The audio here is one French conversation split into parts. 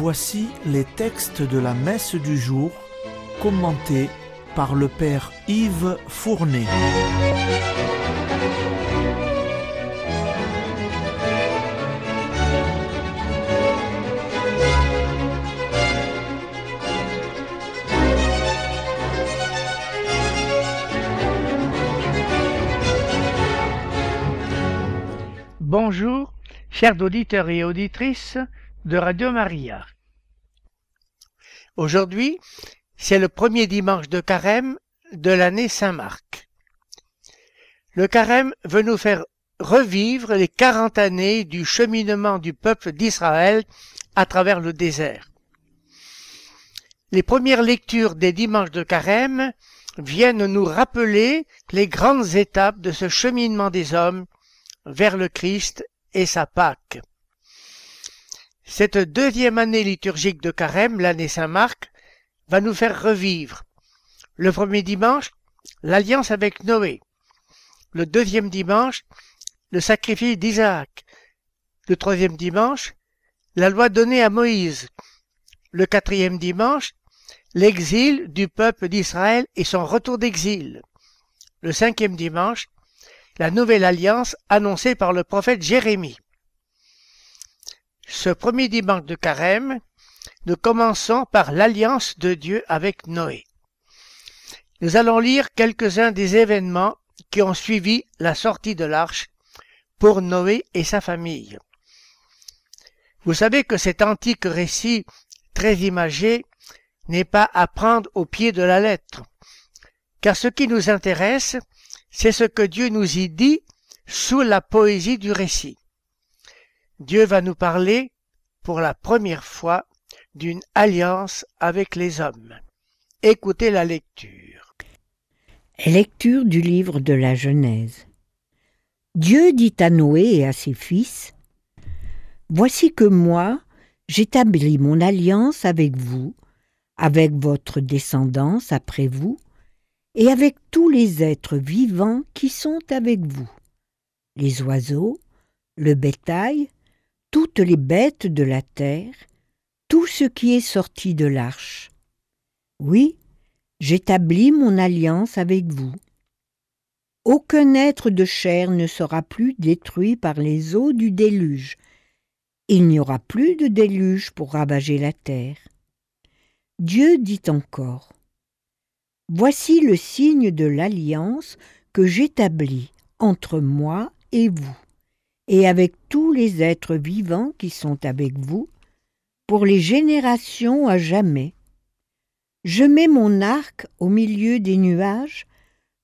Voici les textes de la messe du jour commentés par le Père Yves Fournet. Bonjour, chers auditeurs et auditrices de Radio Maria. Aujourd'hui, c'est le premier dimanche de carême de l'année Saint-Marc. Le carême veut nous faire revivre les quarante années du cheminement du peuple d'Israël à travers le désert. Les premières lectures des dimanches de carême viennent nous rappeler les grandes étapes de ce cheminement des hommes vers le Christ et sa Pâque. Cette deuxième année liturgique de Carême, l'année Saint-Marc, va nous faire revivre. Le premier dimanche, l'alliance avec Noé. Le deuxième dimanche, le sacrifice d'Isaac. Le troisième dimanche, la loi donnée à Moïse. Le quatrième dimanche, l'exil du peuple d'Israël et son retour d'exil. Le cinquième dimanche, la nouvelle alliance annoncée par le prophète Jérémie. Ce premier dimanche de carême, nous commençons par l'alliance de Dieu avec Noé. Nous allons lire quelques-uns des événements qui ont suivi la sortie de l'arche pour Noé et sa famille. Vous savez que cet antique récit très imagé n'est pas à prendre au pied de la lettre, car ce qui nous intéresse, c'est ce que Dieu nous y dit sous la poésie du récit. Dieu va nous parler pour la première fois d'une alliance avec les hommes. Écoutez la lecture. Lecture du livre de la Genèse. Dieu dit à Noé et à ses fils, Voici que moi, j'établis mon alliance avec vous, avec votre descendance après vous, et avec tous les êtres vivants qui sont avec vous, les oiseaux, le bétail, toutes les bêtes de la terre, tout ce qui est sorti de l'arche. Oui, j'établis mon alliance avec vous. Aucun être de chair ne sera plus détruit par les eaux du déluge. Il n'y aura plus de déluge pour ravager la terre. Dieu dit encore Voici le signe de l'alliance que j'établis entre moi et vous, et avec tous les êtres vivants qui sont avec vous, pour les générations à jamais. Je mets mon arc au milieu des nuages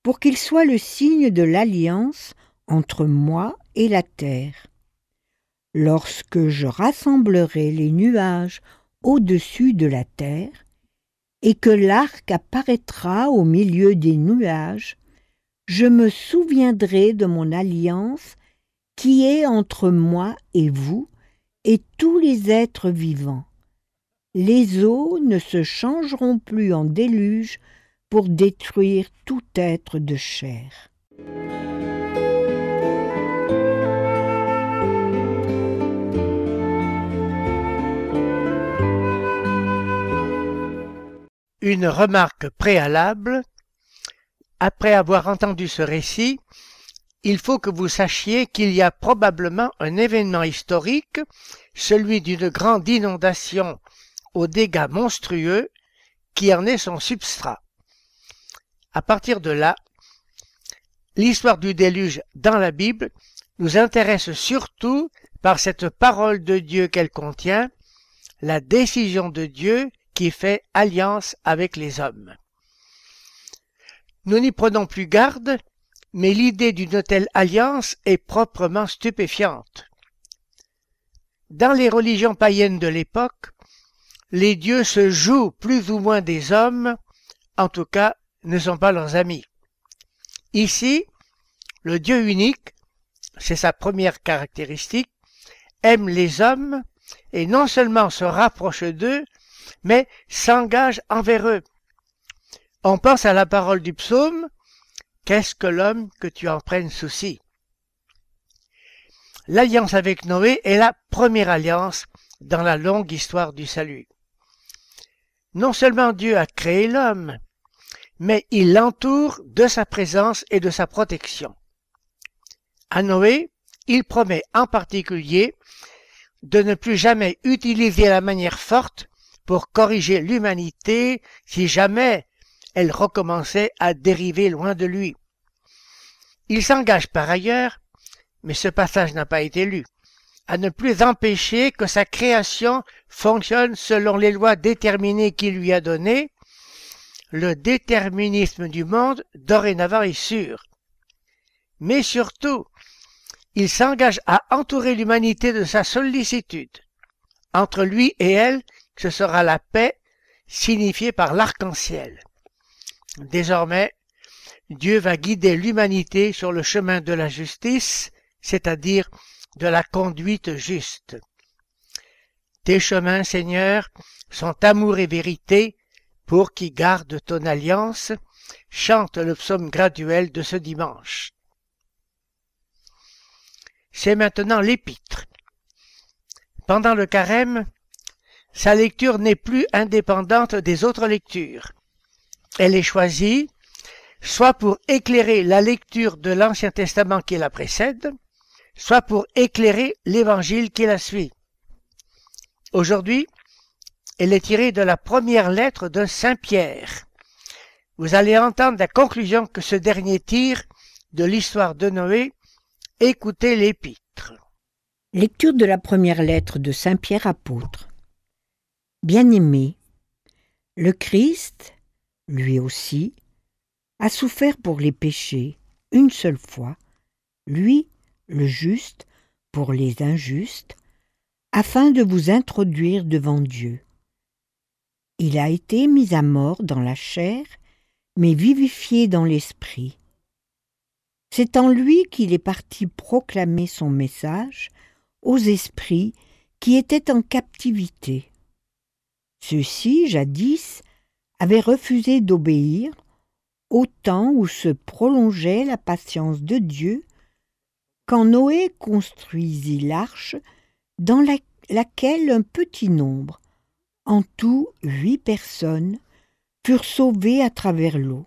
pour qu'il soit le signe de l'alliance entre moi et la terre. Lorsque je rassemblerai les nuages au-dessus de la terre, et que l'arc apparaîtra au milieu des nuages, je me souviendrai de mon alliance qui est entre moi et vous et tous les êtres vivants. Les eaux ne se changeront plus en déluge pour détruire tout être de chair. Une remarque préalable. Après avoir entendu ce récit, il faut que vous sachiez qu'il y a probablement un événement historique, celui d'une grande inondation aux dégâts monstrueux, qui en est son substrat. À partir de là, l'histoire du déluge dans la Bible nous intéresse surtout par cette parole de Dieu qu'elle contient, la décision de Dieu qui fait alliance avec les hommes. Nous n'y prenons plus garde, mais l'idée d'une telle alliance est proprement stupéfiante. Dans les religions païennes de l'époque, les dieux se jouent plus ou moins des hommes, en tout cas ne sont pas leurs amis. Ici, le Dieu unique, c'est sa première caractéristique, aime les hommes et non seulement se rapproche d'eux, mais s'engage envers eux. On pense à la parole du psaume, Qu'est-ce que l'homme que tu en prennes souci? L'alliance avec Noé est la première alliance dans la longue histoire du salut. Non seulement Dieu a créé l'homme, mais il l'entoure de sa présence et de sa protection. À Noé, il promet en particulier de ne plus jamais utiliser la manière forte pour corriger l'humanité si jamais elle recommençait à dériver loin de lui. Il s'engage par ailleurs, mais ce passage n'a pas été lu, à ne plus empêcher que sa création fonctionne selon les lois déterminées qu'il lui a données. Le déterminisme du monde dorénavant est sûr. Mais surtout, il s'engage à entourer l'humanité de sa sollicitude. Entre lui et elle, ce sera la paix signifiée par l'arc-en-ciel. Désormais, Dieu va guider l'humanité sur le chemin de la justice, c'est-à-dire de la conduite juste. Tes chemins, Seigneur, sont amour et vérité, pour qui garde ton alliance, chante le psaume graduel de ce dimanche. C'est maintenant l'épître. Pendant le carême, sa lecture n'est plus indépendante des autres lectures. Elle est choisie soit pour éclairer la lecture de l'Ancien Testament qui la précède, soit pour éclairer l'Évangile qui la suit. Aujourd'hui, elle est tirée de la première lettre de Saint Pierre. Vous allez entendre la conclusion que ce dernier tire de l'histoire de Noé. Écoutez l'épître. Lecture de la première lettre de Saint Pierre apôtre. Bien-aimé, le Christ, lui aussi, a souffert pour les péchés une seule fois, lui, le juste, pour les injustes, afin de vous introduire devant Dieu. Il a été mis à mort dans la chair, mais vivifié dans l'esprit. C'est en lui qu'il est parti proclamer son message aux esprits qui étaient en captivité. Ceux-ci, jadis, avaient refusé d'obéir au temps où se prolongeait la patience de Dieu, quand Noé construisit l'arche dans laquelle un petit nombre, en tout huit personnes, furent sauvées à travers l'eau.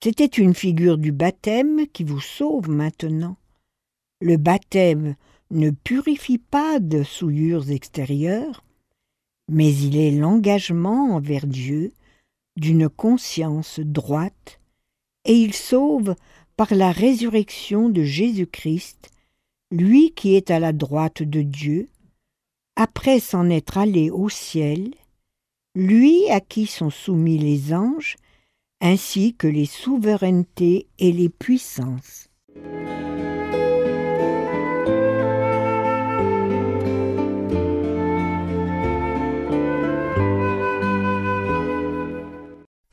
C'était une figure du baptême qui vous sauve maintenant. Le baptême ne purifie pas de souillures extérieures, mais il est l'engagement envers Dieu d'une conscience droite, et il sauve par la résurrection de Jésus-Christ, lui qui est à la droite de Dieu, après s'en être allé au ciel, lui à qui sont soumis les anges, ainsi que les souverainetés et les puissances.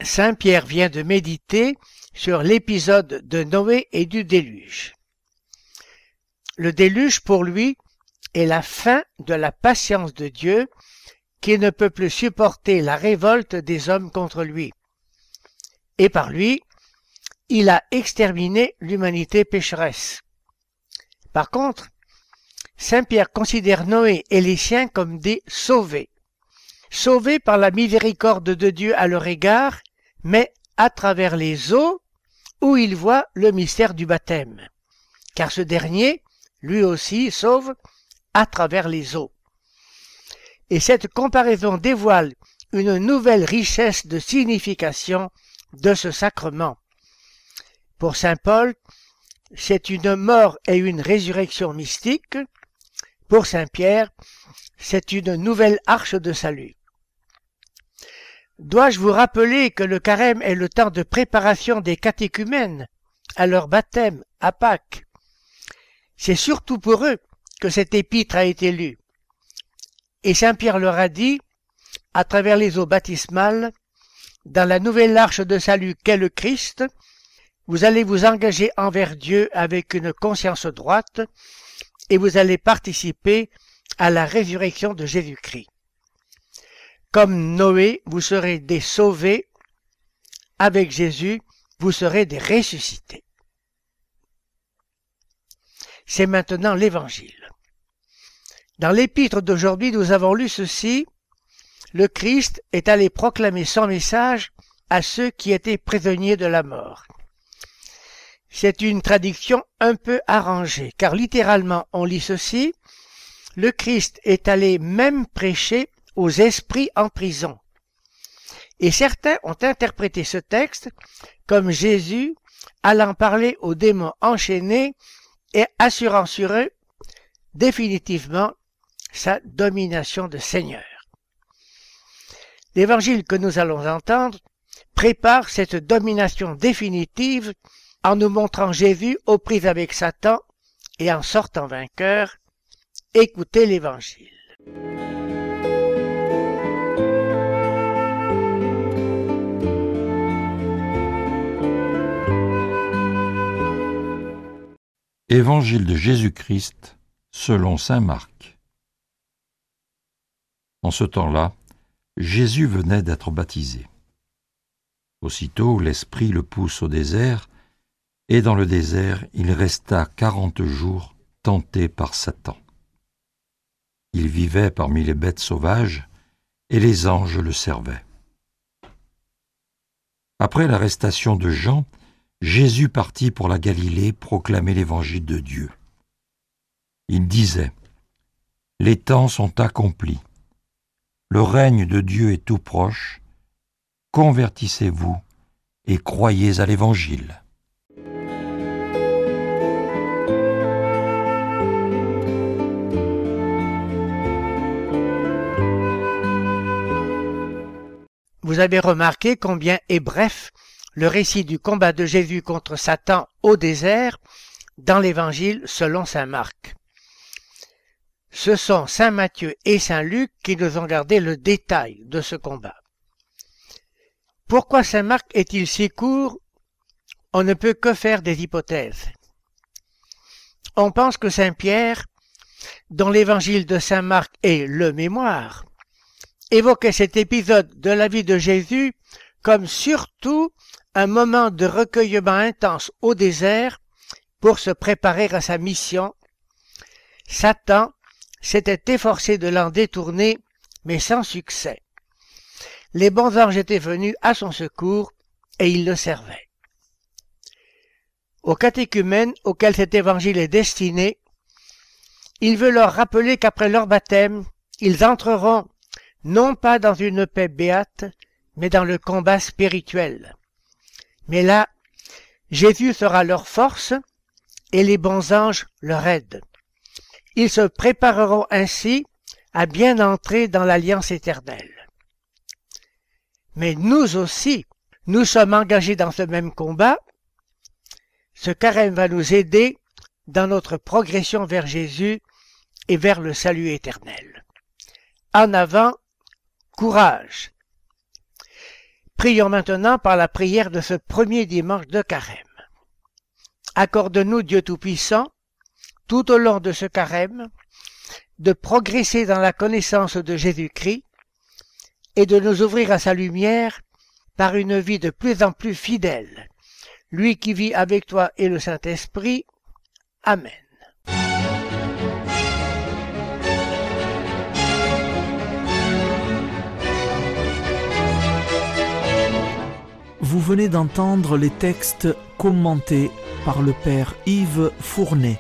Saint Pierre vient de méditer sur l'épisode de Noé et du déluge. Le déluge, pour lui, est la fin de la patience de Dieu qui ne peut plus supporter la révolte des hommes contre lui. Et par lui, il a exterminé l'humanité pécheresse. Par contre, Saint Pierre considère Noé et les siens comme des sauvés, sauvés par la miséricorde de Dieu à leur égard, mais à travers les eaux où il voit le mystère du baptême, car ce dernier, lui aussi, sauve à travers les eaux. Et cette comparaison dévoile une nouvelle richesse de signification de ce sacrement. Pour Saint Paul, c'est une mort et une résurrection mystique. Pour Saint Pierre, c'est une nouvelle arche de salut. Dois-je vous rappeler que le carême est le temps de préparation des catéchumènes à leur baptême à Pâques? C'est surtout pour eux que cet épître a été lu. Et Saint Pierre leur a dit, à travers les eaux baptismales, dans la nouvelle arche de salut qu'est le Christ, vous allez vous engager envers Dieu avec une conscience droite et vous allez participer à la résurrection de Jésus-Christ. Comme Noé, vous serez des sauvés. Avec Jésus, vous serez des ressuscités. C'est maintenant l'Évangile. Dans l'épître d'aujourd'hui, nous avons lu ceci. Le Christ est allé proclamer son message à ceux qui étaient prisonniers de la mort. C'est une traduction un peu arrangée, car littéralement on lit ceci. Le Christ est allé même prêcher aux esprits en prison. Et certains ont interprété ce texte comme Jésus allant parler aux démons enchaînés et assurant sur eux définitivement sa domination de Seigneur. L'évangile que nous allons entendre prépare cette domination définitive en nous montrant Jésus aux prises avec Satan et en sortant vainqueur. Écoutez l'évangile. Évangile de Jésus-Christ selon Saint Marc. En ce temps-là, Jésus venait d'être baptisé. Aussitôt l'Esprit le pousse au désert, et dans le désert il resta quarante jours tenté par Satan. Il vivait parmi les bêtes sauvages, et les anges le servaient. Après l'arrestation de Jean, Jésus partit pour la Galilée proclamer l'évangile de Dieu. Il disait, Les temps sont accomplis, le règne de Dieu est tout proche, convertissez-vous et croyez à l'évangile. Vous avez remarqué combien est bref le récit du combat de Jésus contre Satan au désert dans l'Évangile selon Saint Marc. Ce sont Saint Matthieu et Saint Luc qui nous ont gardé le détail de ce combat. Pourquoi Saint Marc est-il si court? On ne peut que faire des hypothèses. On pense que Saint Pierre, dont l'évangile de Saint Marc est le mémoire, évoquait cet épisode de la vie de Jésus comme surtout un moment de recueillement intense au désert pour se préparer à sa mission. Satan s'était efforcé de l'en détourner, mais sans succès. Les bons anges étaient venus à son secours et ils le servaient. Aux catéchumènes auxquels cet évangile est destiné, il veut leur rappeler qu'après leur baptême, ils entreront non pas dans une paix béate, mais dans le combat spirituel. Mais là, Jésus sera leur force et les bons anges leur aident. Ils se prépareront ainsi à bien entrer dans l'alliance éternelle. Mais nous aussi, nous sommes engagés dans ce même combat. Ce carême va nous aider dans notre progression vers Jésus et vers le salut éternel. En avant, courage. Prions maintenant par la prière de ce premier dimanche de carême. Accorde-nous, Dieu Tout-Puissant, tout au long de ce carême, de progresser dans la connaissance de Jésus-Christ et de nous ouvrir à sa lumière par une vie de plus en plus fidèle. Lui qui vit avec toi et le Saint-Esprit. Amen. Vous venez d'entendre les textes commentés par le Père Yves Fournet.